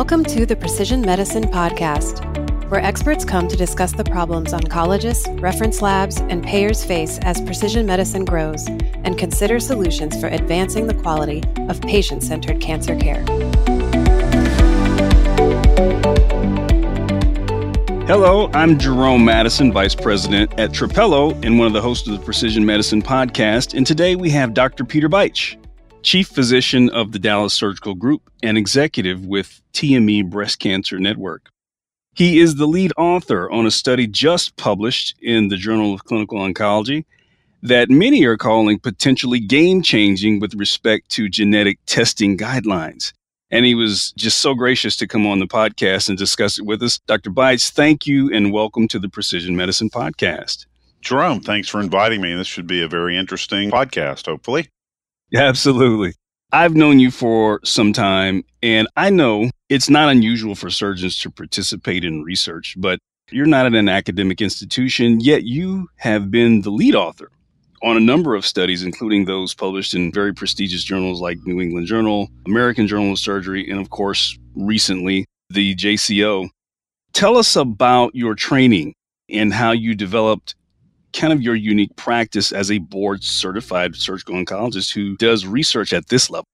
Welcome to the Precision Medicine Podcast, where experts come to discuss the problems oncologists, reference labs, and payers face as precision medicine grows and consider solutions for advancing the quality of patient centered cancer care. Hello, I'm Jerome Madison, Vice President at Trapelo and one of the hosts of the Precision Medicine Podcast. And today we have Dr. Peter Beitsch. Chief Physician of the Dallas Surgical Group and executive with TME Breast Cancer Network. He is the lead author on a study just published in the Journal of Clinical Oncology that many are calling potentially game changing with respect to genetic testing guidelines. And he was just so gracious to come on the podcast and discuss it with us. Dr. Beitsch, thank you and welcome to the Precision Medicine Podcast. Jerome, thanks for inviting me. This should be a very interesting podcast, hopefully. Absolutely. I've known you for some time, and I know it's not unusual for surgeons to participate in research, but you're not at an academic institution, yet you have been the lead author on a number of studies, including those published in very prestigious journals like New England Journal, American Journal of Surgery, and of course, recently, the JCO. Tell us about your training and how you developed kind of your unique practice as a board certified surgical oncologist who does research at this level?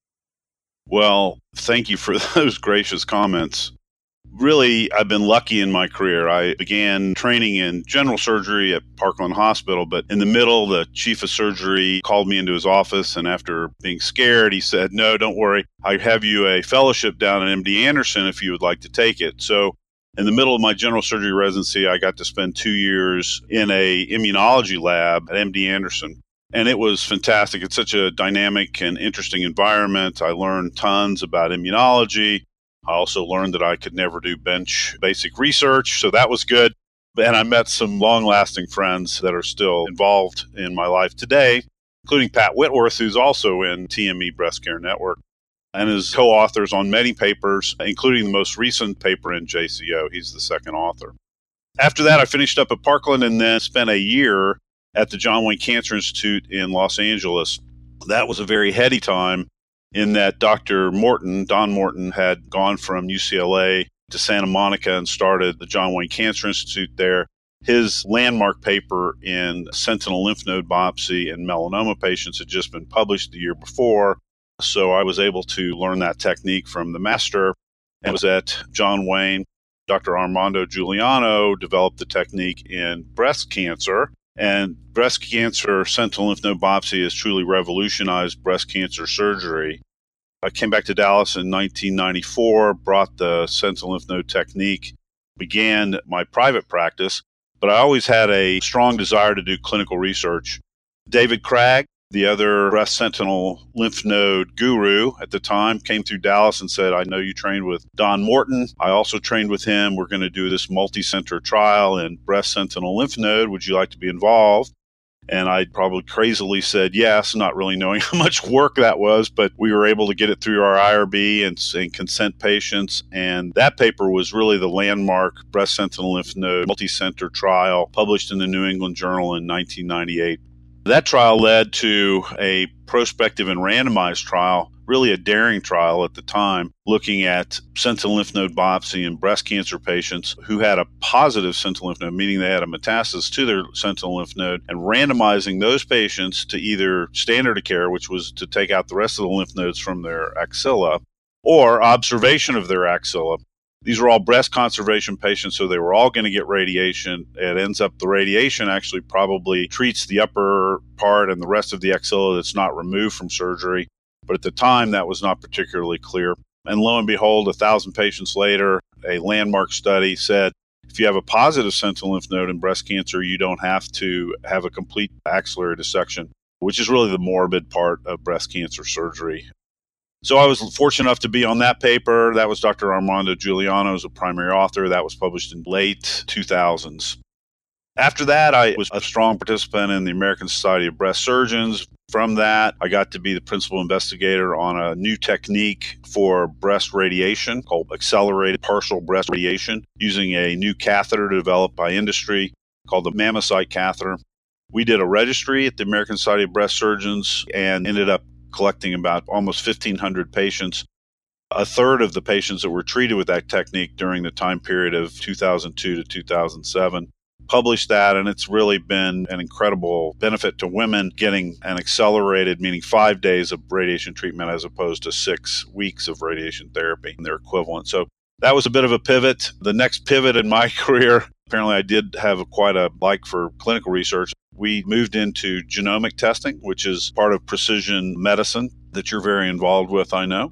Well, thank you for those gracious comments. Really, I've been lucky in my career. I began training in general surgery at Parkland Hospital, but in the middle, the chief of surgery called me into his office. And after being scared, he said, No, don't worry. I have you a fellowship down at MD Anderson if you would like to take it. So in the middle of my general surgery residency, I got to spend two years in a immunology lab at MD Anderson. And it was fantastic. It's such a dynamic and interesting environment. I learned tons about immunology. I also learned that I could never do bench basic research, so that was good. And I met some long lasting friends that are still involved in my life today, including Pat Whitworth, who's also in TME Breast Care Network and is co authors on many papers, including the most recent paper in JCO. He's the second author. After that, I finished up at Parkland and then spent a year at the John Wayne Cancer Institute in Los Angeles. That was a very heady time in that Dr. Morton, Don Morton, had gone from UCLA to Santa Monica and started the John Wayne Cancer Institute there. His landmark paper in sentinel lymph node biopsy in melanoma patients had just been published the year before. So I was able to learn that technique from the master. It was at John Wayne. Dr. Armando Giuliano developed the technique in breast cancer. And breast cancer sentinel lymph node biopsy has truly revolutionized breast cancer surgery. I came back to Dallas in 1994, brought the sentinel lymph node technique, began my private practice, but I always had a strong desire to do clinical research. David Krag, the other breast sentinel lymph node guru at the time came through Dallas and said, I know you trained with Don Morton. I also trained with him. We're going to do this multi center trial in breast sentinel lymph node. Would you like to be involved? And I probably crazily said yes, not really knowing how much work that was, but we were able to get it through our IRB and, and consent patients. And that paper was really the landmark breast sentinel lymph node multi center trial published in the New England Journal in 1998. That trial led to a prospective and randomized trial, really a daring trial at the time, looking at sentinel lymph node biopsy in breast cancer patients who had a positive sentinel lymph node, meaning they had a metastasis to their sentinel lymph node, and randomizing those patients to either standard of care, which was to take out the rest of the lymph nodes from their axilla, or observation of their axilla these were all breast conservation patients, so they were all going to get radiation. It ends up the radiation actually probably treats the upper part and the rest of the axilla that's not removed from surgery. But at the time, that was not particularly clear. And lo and behold, a thousand patients later, a landmark study said if you have a positive sentinel lymph node in breast cancer, you don't have to have a complete axillary dissection, which is really the morbid part of breast cancer surgery. So I was fortunate enough to be on that paper. That was Dr. Armando Giuliano a primary author. That was published in late 2000s. After that, I was a strong participant in the American Society of Breast Surgeons. From that, I got to be the principal investigator on a new technique for breast radiation called accelerated partial breast radiation using a new catheter developed by industry called the MammoSite catheter. We did a registry at the American Society of Breast Surgeons and ended up collecting about almost 1,500 patients. a third of the patients that were treated with that technique during the time period of 2002 to 2007 published that, and it's really been an incredible benefit to women getting an accelerated, meaning five days of radiation treatment as opposed to six weeks of radiation therapy, and their equivalent. So that was a bit of a pivot. The next pivot in my career, apparently, I did have quite a like for clinical research. We moved into genomic testing, which is part of precision medicine that you're very involved with, I know.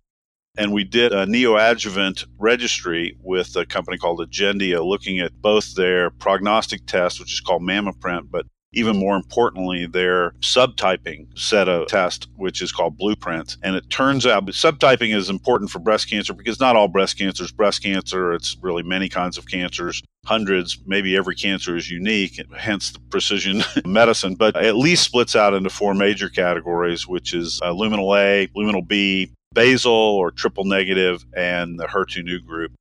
And we did a neoadjuvant registry with a company called Agendia looking at both their prognostic test, which is called MammaPrint, but even more importantly, their subtyping set of test, which is called Blueprint. And it turns out subtyping is important for breast cancer because not all breast cancer is breast cancer. It's really many kinds of cancers, hundreds, maybe every cancer is unique, hence the precision medicine, but at least splits out into four major categories, which is uh, luminal A, luminal B, basal or triple negative, and the HER2 neu group.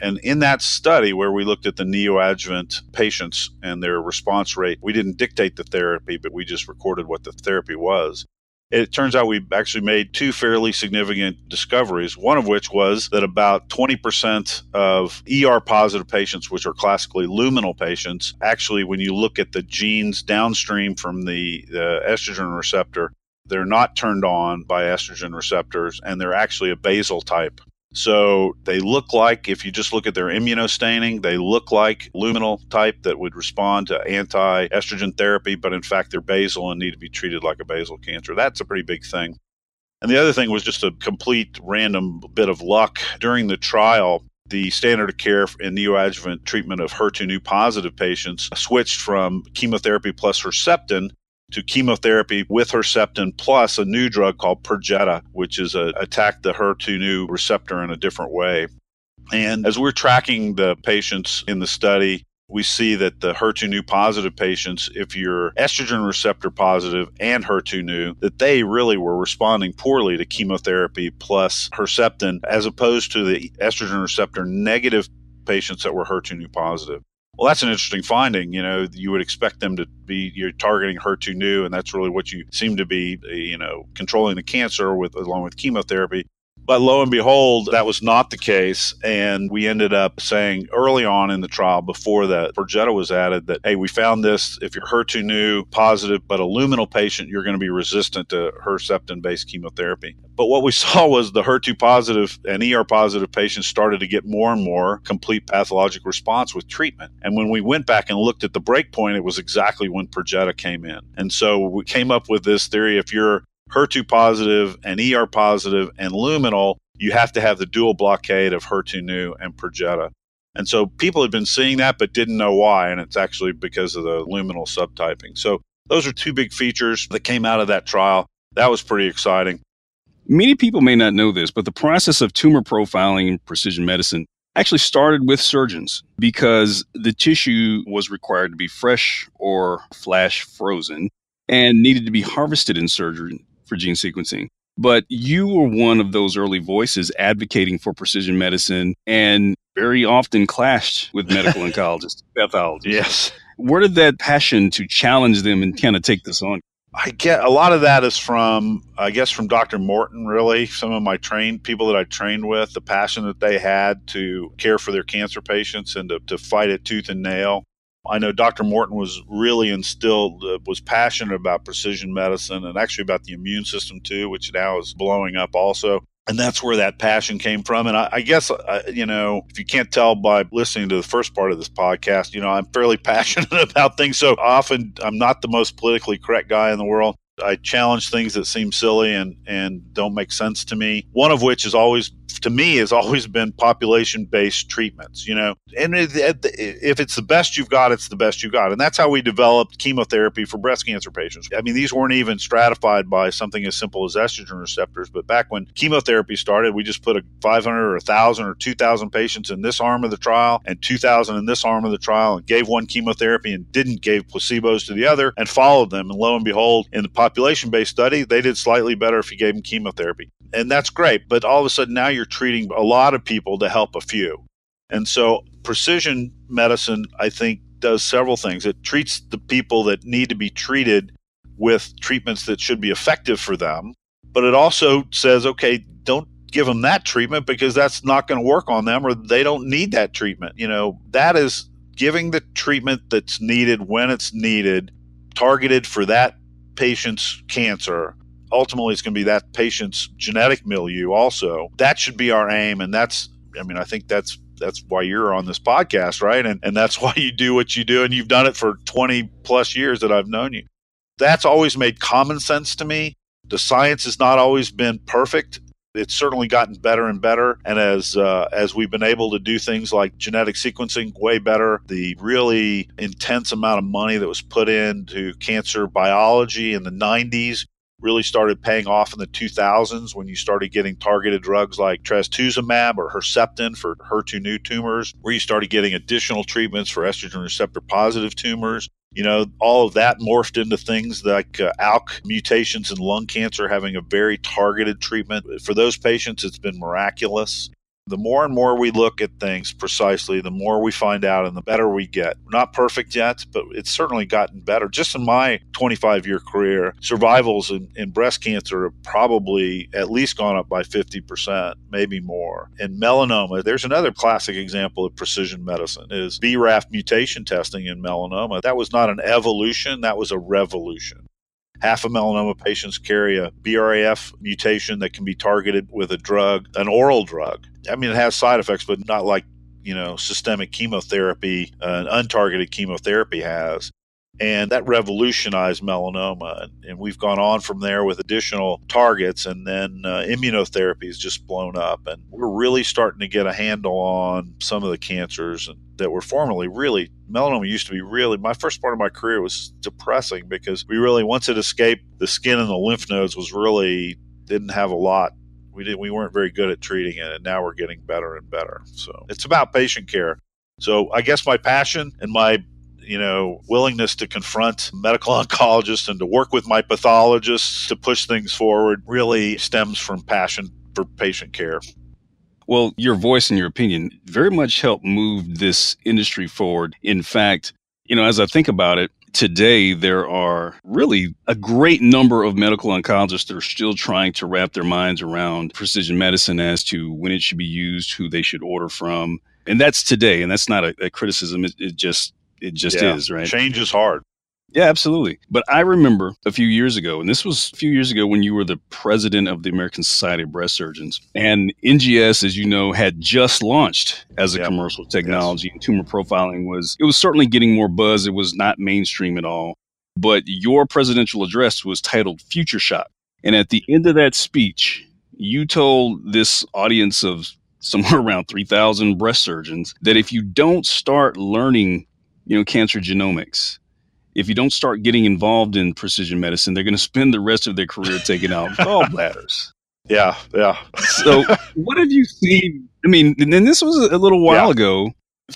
And in that study where we looked at the neoadjuvant patients and their response rate, we didn't dictate the therapy, but we just recorded what the therapy was. It turns out we actually made two fairly significant discoveries, one of which was that about 20% of ER positive patients, which are classically luminal patients, actually, when you look at the genes downstream from the, the estrogen receptor, they're not turned on by estrogen receptors and they're actually a basal type so they look like, if you just look at their immunostaining, they look like luminal type that would respond to anti estrogen therapy, but in fact they're basal and need to be treated like a basal cancer. That's a pretty big thing. And the other thing was just a complete random bit of luck. During the trial, the standard of care in neoadjuvant treatment of HER2 neu positive patients switched from chemotherapy plus Herceptin to chemotherapy with Herceptin plus a new drug called Perjeta, which is a, attack the HER2 neu receptor in a different way. And as we're tracking the patients in the study, we see that the HER2 neu positive patients, if you're estrogen receptor positive and HER2 neu, that they really were responding poorly to chemotherapy plus Herceptin, as opposed to the estrogen receptor negative patients that were HER2 neu positive. Well, that's an interesting finding. You know, you would expect them to be you're targeting HER2 neu, and that's really what you seem to be, you know, controlling the cancer with along with chemotherapy. But lo and behold, that was not the case. And we ended up saying early on in the trial, before that Perjeta was added, that, hey, we found this. If you're HER2 neu positive, but a luminal patient, you're going to be resistant to Herceptin based chemotherapy. But what we saw was the HER2 positive and ER positive patients started to get more and more complete pathologic response with treatment. And when we went back and looked at the breakpoint, it was exactly when Perjeta came in. And so we came up with this theory if you're HER2 positive and ER positive and luminal, you have to have the dual blockade of HER2 neu and Perjeta. And so people had been seeing that but didn't know why, and it's actually because of the luminal subtyping. So those are two big features that came out of that trial. That was pretty exciting. Many people may not know this, but the process of tumor profiling in precision medicine actually started with surgeons because the tissue was required to be fresh or flash frozen and needed to be harvested in surgery for gene sequencing. But you were one of those early voices advocating for precision medicine and very often clashed with medical oncologists, pathologists. Yes. Where did that passion to challenge them and kind of take this on? I get a lot of that is from, I guess, from Dr. Morton, really. Some of my trained people that I trained with, the passion that they had to care for their cancer patients and to, to fight it tooth and nail. I know Dr. Morton was really instilled, uh, was passionate about precision medicine and actually about the immune system too, which now is blowing up also. And that's where that passion came from. And I, I guess, uh, you know, if you can't tell by listening to the first part of this podcast, you know, I'm fairly passionate about things. So often I'm not the most politically correct guy in the world. I challenge things that seem silly and, and don't make sense to me. One of which is always to me has always been population based treatments, you know. And if it's the best you've got, it's the best you have got. And that's how we developed chemotherapy for breast cancer patients. I mean, these weren't even stratified by something as simple as estrogen receptors, but back when chemotherapy started, we just put a 500 or 1,000 or 2,000 patients in this arm of the trial and 2,000 in this arm of the trial and gave one chemotherapy and didn't give placebos to the other and followed them. And lo and behold, in the population based study, they did slightly better if you gave them chemotherapy. And that's great. But all of a sudden now you're treating a lot of people to help a few. And so precision medicine, I think, does several things. It treats the people that need to be treated with treatments that should be effective for them, but it also says, okay, don't give them that treatment because that's not going to work on them or they don't need that treatment. You know, that is giving the treatment that's needed when it's needed, targeted for that patient's cancer. Ultimately, it's going to be that patient's genetic milieu also. That should be our aim. And that's, I mean, I think that's that's why you're on this podcast, right? And and that's why you do what you do, and you've done it for 20 plus years that I've known you. That's always made common sense to me. The science has not always been perfect, it's certainly gotten better and better. And as uh, as we've been able to do things like genetic sequencing way better, the really intense amount of money that was put into cancer biology in the 90s really started paying off in the 2000s when you started getting targeted drugs like trastuzumab or Herceptin for HER2 neu tumors, where you started getting additional treatments for estrogen receptor positive tumors. You know, all of that morphed into things like uh, ALK mutations in lung cancer having a very targeted treatment. For those patients, it's been miraculous the more and more we look at things precisely, the more we find out and the better we get. Not perfect yet, but it's certainly gotten better. Just in my 25 year career, survivals in, in, breast cancer have probably at least gone up by 50%, maybe more. In melanoma, there's another classic example of precision medicine is BRAF mutation testing in melanoma. That was not an evolution, that was a revolution. Half of melanoma patients carry a BRAF mutation that can be targeted with a drug, an oral drug. I mean, it has side effects, but not like, you know, systemic chemotherapy, uh, untargeted chemotherapy has. And that revolutionized melanoma. And we've gone on from there with additional targets, and then uh, immunotherapy has just blown up. And we're really starting to get a handle on some of the cancers that were formerly really, melanoma used to be really, my first part of my career was depressing because we really, once it escaped the skin and the lymph nodes, was really, didn't have a lot we didn't we weren't very good at treating it and now we're getting better and better so it's about patient care so i guess my passion and my you know, willingness to confront medical oncologists and to work with my pathologists to push things forward really stems from passion for patient care. Well, your voice and your opinion very much helped move this industry forward. In fact, you know, as I think about it, today there are really a great number of medical oncologists that are still trying to wrap their minds around precision medicine as to when it should be used, who they should order from. And that's today, and that's not a, a criticism. It, it, just it just yeah. is, right? Change is hard. Yeah, absolutely. But I remember a few years ago, and this was a few years ago when you were the president of the American Society of Breast Surgeons. And NGS, as you know, had just launched as a commercial technology. Yes. And tumor profiling was, it was certainly getting more buzz. It was not mainstream at all. But your presidential address was titled Future Shot. And at the end of that speech, you told this audience of somewhere around 3,000 breast surgeons that if you don't start learning you know, cancer genomics. If you don't start getting involved in precision medicine, they're going to spend the rest of their career taking out gallbladders. Yeah, yeah. so, what have you seen? I mean, and this was a little while yeah. ago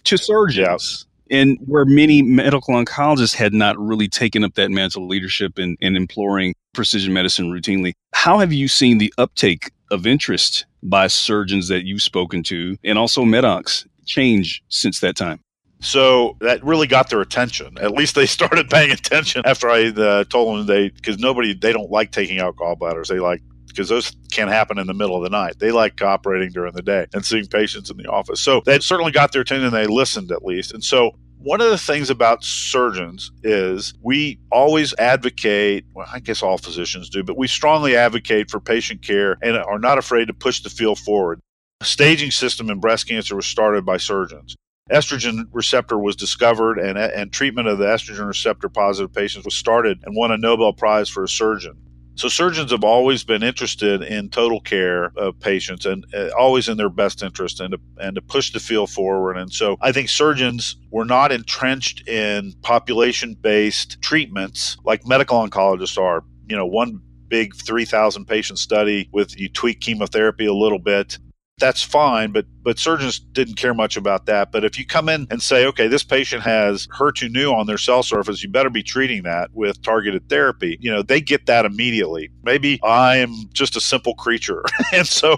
to surgeons. Yeah. And where many medical oncologists had not really taken up that mantle of leadership and, and imploring precision medicine routinely. How have you seen the uptake of interest by surgeons that you've spoken to and also MedOncs change since that time? So that really got their attention. At least they started paying attention after I uh, told them they, because nobody, they don't like taking out gallbladders. They like, because those can't happen in the middle of the night. They like operating during the day and seeing patients in the office. So that certainly got their attention. They listened at least. And so one of the things about surgeons is we always advocate, well, I guess all physicians do, but we strongly advocate for patient care and are not afraid to push the field forward. A staging system in breast cancer was started by surgeons estrogen receptor was discovered and, and treatment of the estrogen receptor positive patients was started and won a Nobel Prize for a surgeon. So surgeons have always been interested in total care of patients and uh, always in their best interest and to, and to push the field forward. And so I think surgeons were not entrenched in population based treatments like medical oncologists are. You know, one big 3,000 patient study with you tweak chemotherapy a little bit that's fine, but but surgeons didn't care much about that. But if you come in and say, okay, this patient has HER2 neu on their cell surface, you better be treating that with targeted therapy. You know, they get that immediately. Maybe I am just a simple creature, and so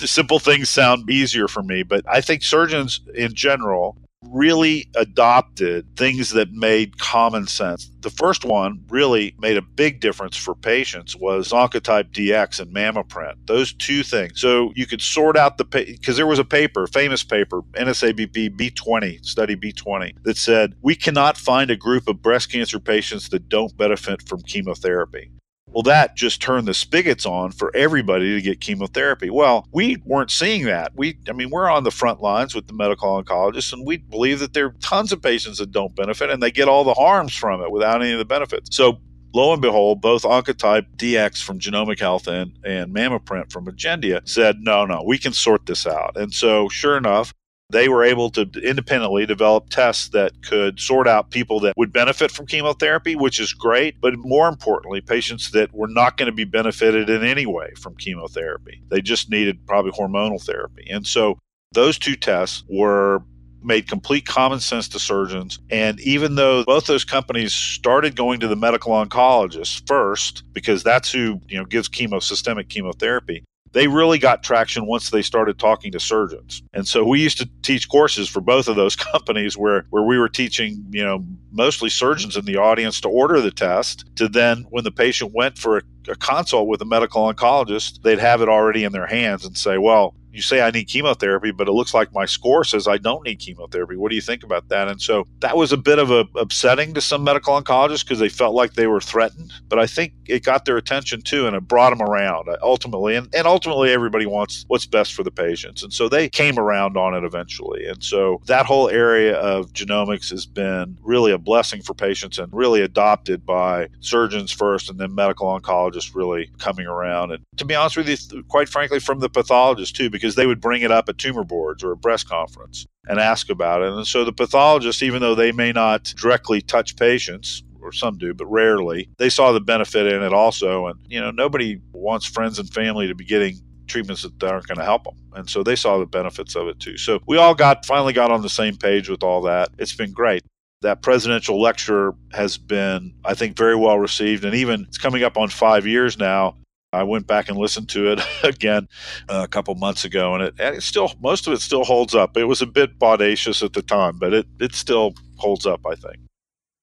the simple things sound easier for me. But I think surgeons in general really adopted things that made common sense. The first one really made a big difference for patients was Oncotype DX and MammaPrint. Those two things. So you could sort out the because there was a paper, famous paper, NSABP B20 study B20 that said we cannot find a group of breast cancer patients that don't benefit from chemotherapy. Well, that just turned the spigots on for everybody to get chemotherapy. Well, we weren't seeing that. We, I mean, we're on the front lines with the medical oncologists, and we believe that there are tons of patients that don't benefit and they get all the harms from it without any of the benefits. So, lo and behold, both Oncotype DX from Genomic Health and, and MammaPrint from Agendia said, no, no, we can sort this out. And so, sure enough, they were able to independently develop tests that could sort out people that would benefit from chemotherapy, which is great, but more importantly, patients that were not going to be benefited in any way from chemotherapy. They just needed probably hormonal therapy. And so those two tests were made complete common sense to surgeons. And even though both those companies started going to the medical oncologist first, because that's who you know gives chemo systemic chemotherapy, they really got traction once they started talking to surgeons. And so we used to teach courses for both of those companies where, where we were teaching, you know, mostly surgeons in the audience to order the test to then when the patient went for a, a consult with a medical oncologist, they'd have it already in their hands and say, well, you say I need chemotherapy, but it looks like my score says I don't need chemotherapy. What do you think about that? And so that was a bit of a upsetting to some medical oncologists because they felt like they were threatened. But I think it got their attention too, and it brought them around uh, ultimately. And, and ultimately, everybody wants what's best for the patients, and so they came around on it eventually. And so that whole area of genomics has been really a blessing for patients and really adopted by surgeons first, and then medical oncologists really coming around. And to be honest with you, quite frankly, from the pathologists too, because they would bring it up at tumor boards or a breast conference and ask about it. And so the pathologists, even though they may not directly touch patients, or some do, but rarely, they saw the benefit in it also. And, you know, nobody wants friends and family to be getting treatments that aren't going to help them. And so they saw the benefits of it too. So we all got finally got on the same page with all that. It's been great. That presidential lecture has been, I think, very well received. And even it's coming up on five years now. I went back and listened to it again uh, a couple months ago, and it, and it still most of it still holds up. It was a bit audacious at the time, but it it still holds up, I think.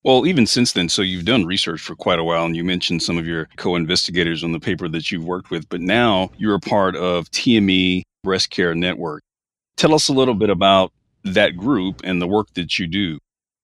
Well, even since then, so you've done research for quite a while, and you mentioned some of your co-investigators on the paper that you've worked with, but now you're a part of TME Breast Care Network. Tell us a little bit about that group and the work that you do.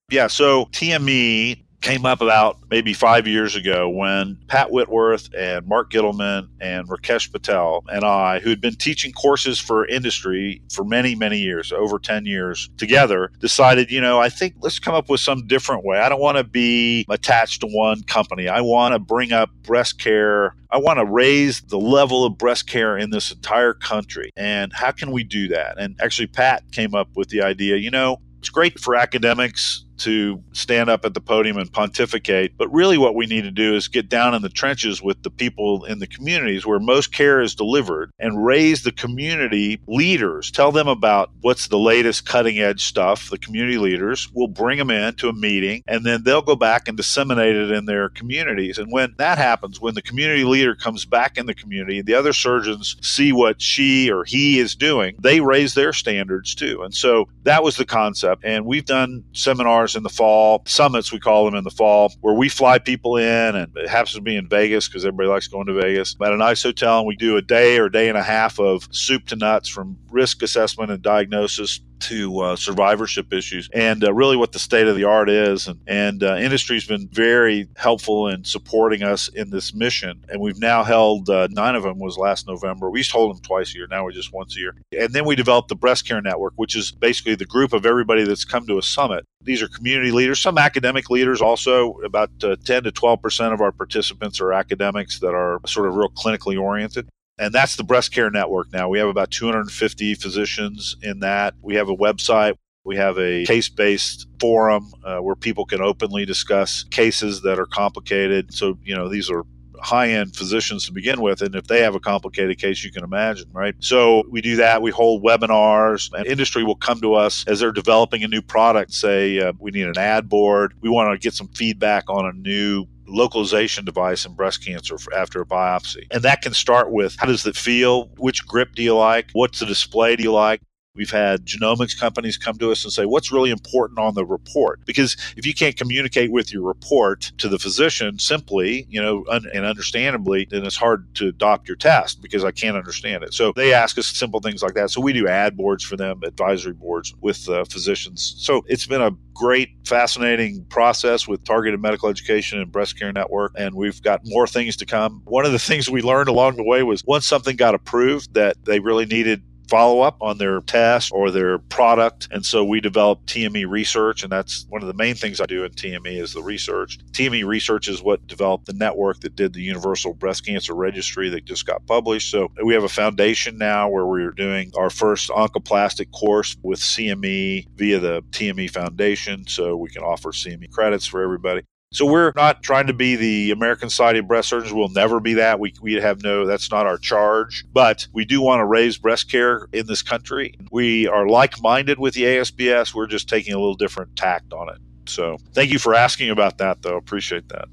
Yeah, so TME came up about maybe five years ago when Pat Whitworth and Mark Gittleman and Rakesh Patel and I, who had been teaching courses for industry for many, many years, over 10 years together, decided, you know, I think let's come up with some different way. I don't want to be attached to one company. I want to bring up breast care. I want to raise the level of breast care in this entire country. And how can we do that? And actually, Pat came up with the idea, you know, it's great for academics to stand up at the podium and pontificate. But really, what we need to do is get down in the trenches with the people in the communities where most care is delivered and raise the community leaders. Tell them about what's the latest cutting edge stuff. The community leaders will bring them in to a meeting and then they'll go back and disseminate it in their communities. And when that happens, when the community leader comes back in the community, the other surgeons see what she or he is doing, they raise their standards too. And so that was the concept. And we've done seminars in the fall, summits we call them in the fall, where we fly people in, and it happens to be in Vegas because everybody likes going to Vegas. At a nice hotel, and we do a day or day and a half of soup to nuts from risk assessment and diagnosis to uh, survivorship issues and uh, really what the state of the art is. And, and uh, industry's been very helpful in supporting us in this mission. And we've now held uh, nine of them was last November. We used to hold them twice a year. Now we're just once a year. And then we developed the Breast Care Network, which is basically the group of everybody that's come to a summit. These are community leaders, some academic leaders also. About uh, 10 to 12 percent of our participants are academics that are sort of real clinically oriented and that's the breast care network now we have about 250 physicians in that we have a website we have a case based forum uh, where people can openly discuss cases that are complicated so you know these are high end physicians to begin with. And if they have a complicated case, you can imagine, right? So we do that. We hold webinars, and industry will come to us as they're developing a new product. Say, uh, we need an ad board. We want to get some feedback on a new localization device in breast cancer after a biopsy. And that can start with how does it feel? Which grip do you like? What's the display do you like? We've had genomics companies come to us and say, What's really important on the report? Because if you can't communicate with your report to the physician simply, you know, un- and understandably, then it's hard to adopt your test because I can't understand it. So they ask us simple things like that. So we do ad boards for them, advisory boards with uh, physicians. So it's been a great, fascinating process with targeted medical education and breast care network. And we've got more things to come. One of the things we learned along the way was once something got approved that they really needed follow up on their test or their product. And so we develop TME research, and that's one of the main things I do in TME is the research. TME research is what developed the network that did the Universal Breast Cancer Registry that just got published. So we have a foundation now where we're doing our first oncoplastic course with CME via the TME Foundation. So we can offer CME credits for everybody. So we're not trying to be the American Society of Breast Surgeons. We'll never be that. We, we have no, that's not our charge. But we do want to raise breast care in this country. We are like minded with the ASBS. We're just taking a little different tact on it. So thank you for asking about that, though. Appreciate that.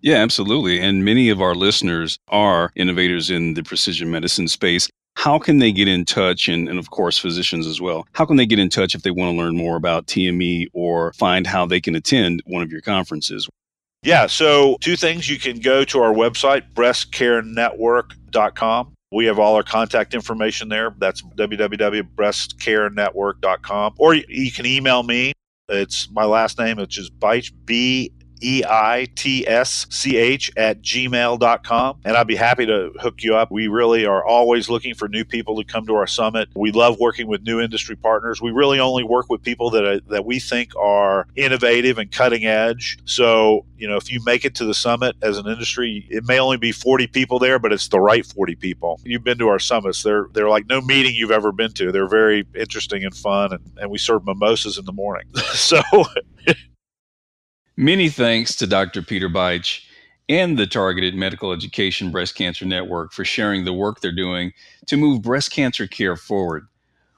Yeah, absolutely. And many of our listeners are innovators in the precision medicine space. How can they get in touch? And, and of course, physicians as well. How can they get in touch if they want to learn more about TME or find how they can attend one of your conferences? Yeah, so two things. You can go to our website, breastcarenetwork.com. We have all our contact information there. That's www.breastcarenetwork.com. Or you can email me. It's my last name, which is Beitsch, B E I T S C H at gmail.com. And I'd be happy to hook you up. We really are always looking for new people to come to our summit. We love working with new industry partners. We really only work with people that, are, that we think are innovative and cutting edge. So, you know, if you make it to the summit as an industry, it may only be 40 people there, but it's the right 40 people. You've been to our summits. They're, they're like no meeting you've ever been to. They're very interesting and fun. And, and we serve mimosas in the morning. so, Many thanks to Dr. Peter Beitsch and the Targeted Medical Education Breast Cancer Network for sharing the work they're doing to move breast cancer care forward.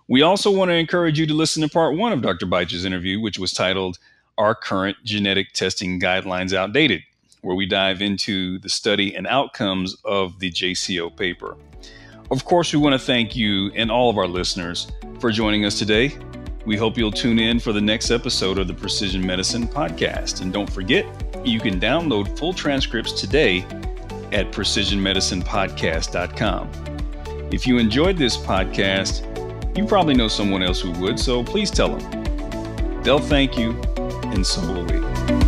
We also want to encourage you to listen to part one of Dr. Beitsch's interview, which was titled Are Current Genetic Testing Guidelines Outdated? where we dive into the study and outcomes of the JCO paper. Of course, we want to thank you and all of our listeners for joining us today. We hope you'll tune in for the next episode of the Precision Medicine Podcast. And don't forget, you can download full transcripts today at precisionmedicinepodcast.com. If you enjoyed this podcast, you probably know someone else who would, so please tell them. They'll thank you, and so will we.